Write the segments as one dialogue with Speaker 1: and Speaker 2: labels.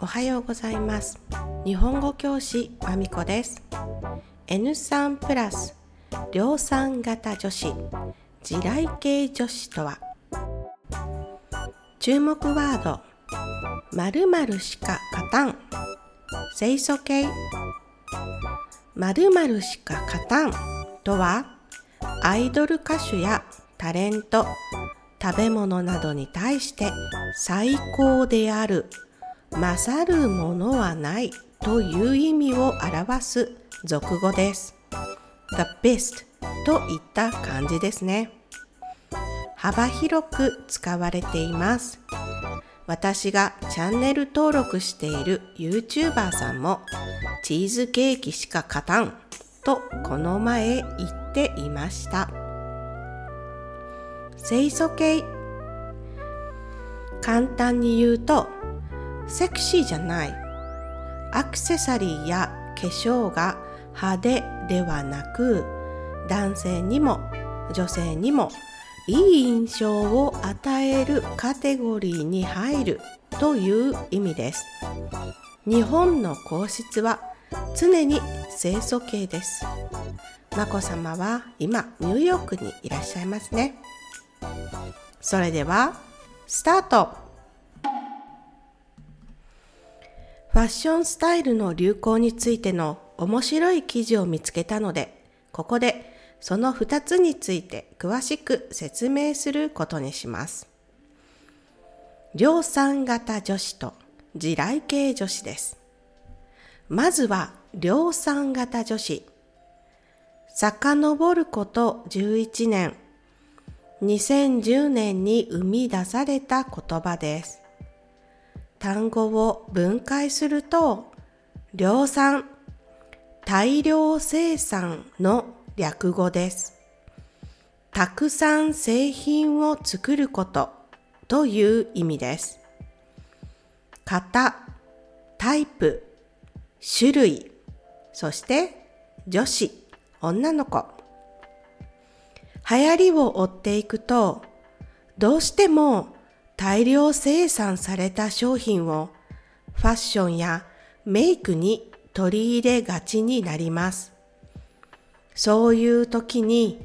Speaker 1: おはようございます。日本語教師まみこです。N3 プラス量産型女子地雷系女子とは注目ワード〇〇しか勝たん。清楚系〇〇しか勝たんとはアイドル歌手やタレント食べ物などに対して最高である勝るものはないという意味を表す俗語です。The best といった感じですね。幅広く使われています。私がチャンネル登録している YouTuber さんもチーズケーキしか勝たんとこの前言っていました。清楚系簡単に言うとセクシーじゃない。アクセサリーや化粧が派手ではなく男性にも女性にもいい印象を与えるカテゴリーに入るという意味です。日本の皇室は常に清楚系です。眞子さまは今ニューヨークにいらっしゃいますねそれではスタートファッションスタイルの流行についての面白い記事を見つけたので、ここでその2つについて詳しく説明することにします。量産型女子と地雷系女子です。まずは量産型女子。遡ること11年、2010年に生み出された言葉です。単語を分解すると、量産、大量生産の略語です。たくさん製品を作ることという意味です。型、タイプ、種類、そして女子、女の子。流行りを追っていくと、どうしても大量生産された商品をファッションやメイクに取り入れがちになります。そういう時に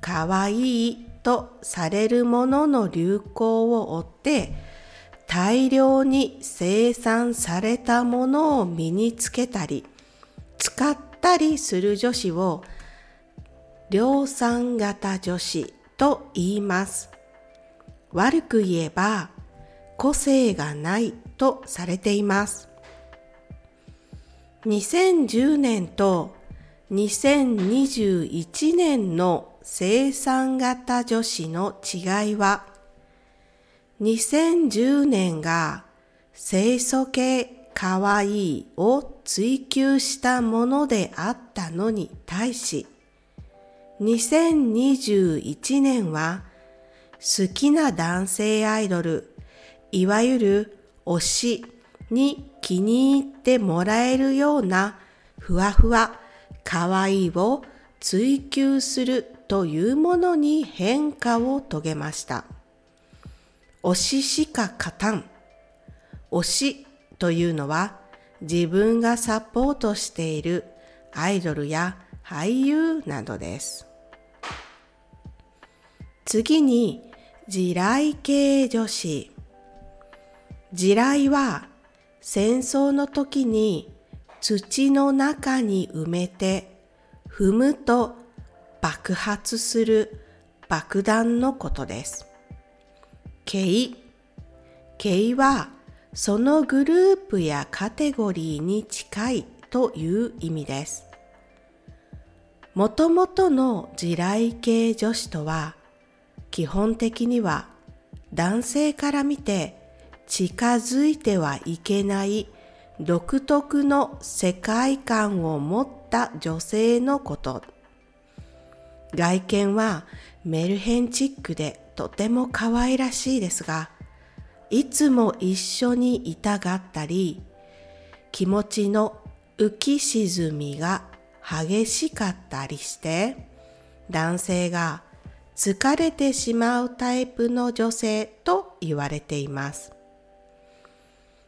Speaker 1: 可愛いとされるものの流行を追って大量に生産されたものを身につけたり使ったりする女子を量産型女子と言います。悪く言えば個性がないとされています。2010年と2021年の生産型女子の違いは2010年が清楚系かわいいを追求したものであったのに対し2021年は好きな男性アイドル、いわゆる推しに気に入ってもらえるようなふわふわ、かわいいを追求するというものに変化を遂げました。推ししか勝たん。推しというのは自分がサポートしているアイドルや俳優などです。次に地雷系女子。地雷は戦争の時に土の中に埋めて踏むと爆発する爆弾のことです。系。系はそのグループやカテゴリーに近いという意味です。もともとの地雷系女子とは基本的には男性から見て近づいてはいけない独特の世界観を持った女性のこと。外見はメルヘンチックでとても可愛らしいですが、いつも一緒にいたがったり、気持ちの浮き沈みが激しかったりして、男性が疲れてしまうタイプの女性と言われています。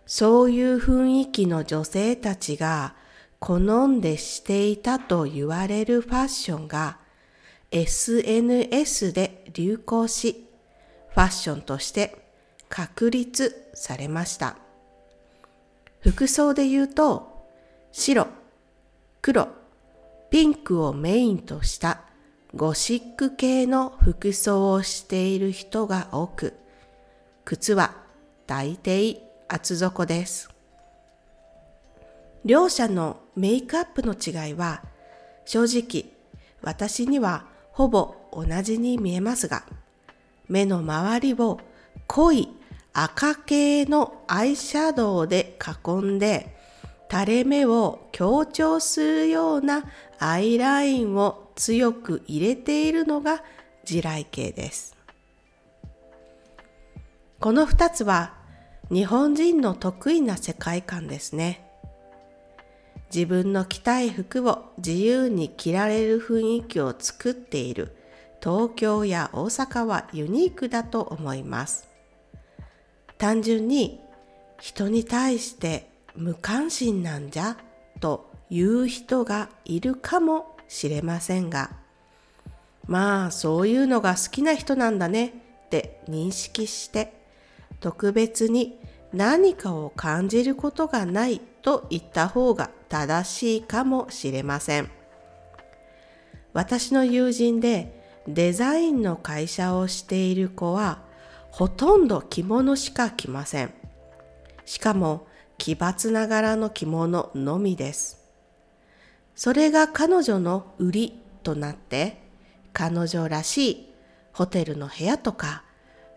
Speaker 1: そういう雰囲気の女性たちが好んでしていたと言われるファッションが SNS で流行し、ファッションとして確立されました。服装で言うと、白、黒、ピンクをメインとしたゴシック系の服装をしている人が多く、靴は大抵厚底です。両者のメイクアップの違いは正直私にはほぼ同じに見えますが、目の周りを濃い赤系のアイシャドウで囲んで垂れ目を強調するようなアイラインを強く入れているのが地雷系です。この二つは日本人の得意な世界観ですね。自分の着たい服を自由に着られる雰囲気を作っている東京や大阪はユニークだと思います。単純に人に対して無関心なんじゃという人がいるかもしれませんが、まあそういうのが好きな人なんだねって認識して特別に何かを感じることがないと言った方が正しいかもしれません。私の友人でデザインの会社をしている子はほとんど着物しか着ません。しかも奇抜な柄の着物のみです。それが彼女の売りとなって彼女らしいホテルの部屋とか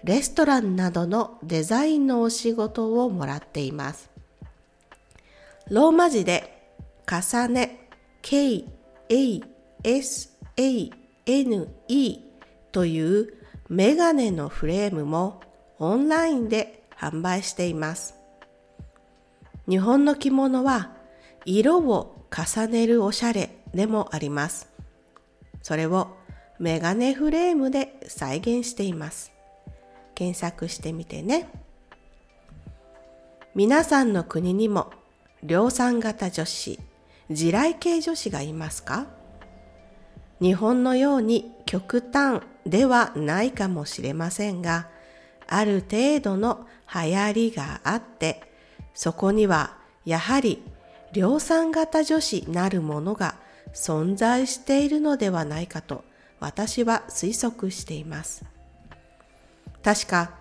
Speaker 1: レストランなどのデザインのお仕事をもらっています。ローマ字で重ね K, A, S, A, N, E というメガネのフレームもオンラインで販売しています。日本の着物は色を重ねるおしゃれでもあります。それをメガネフレームで再現しています。検索してみてね。皆さんの国にも量産型女子、地雷系女子がいますか？日本のように極端ではないかもしれませんが、ある程度の流行りがあって、そこにはやはり量産型女子なるものが存在しているのではないかと私は推測しています。確か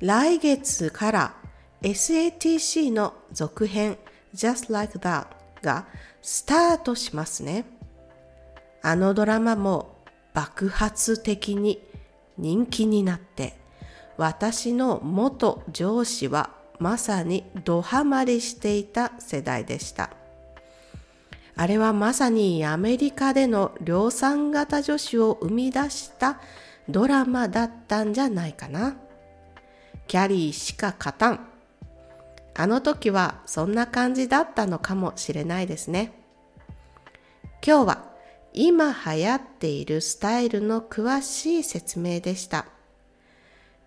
Speaker 1: 来月から SATC の続編 Just Like That がスタートしますね。あのドラマも爆発的に人気になって私の元上司はまさにドハマりしていた世代でした。あれはまさにアメリカでの量産型女子を生み出したドラマだったんじゃないかな。キャリーしか勝たん。あの時はそんな感じだったのかもしれないですね。今日は今流行っているスタイルの詳しい説明でした。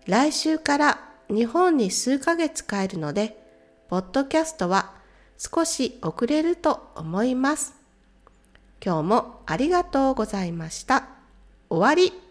Speaker 1: 来週から日本に数ヶ月帰るので、ポッドキャストは少し遅れると思います。今日もありがとうございました。終わり。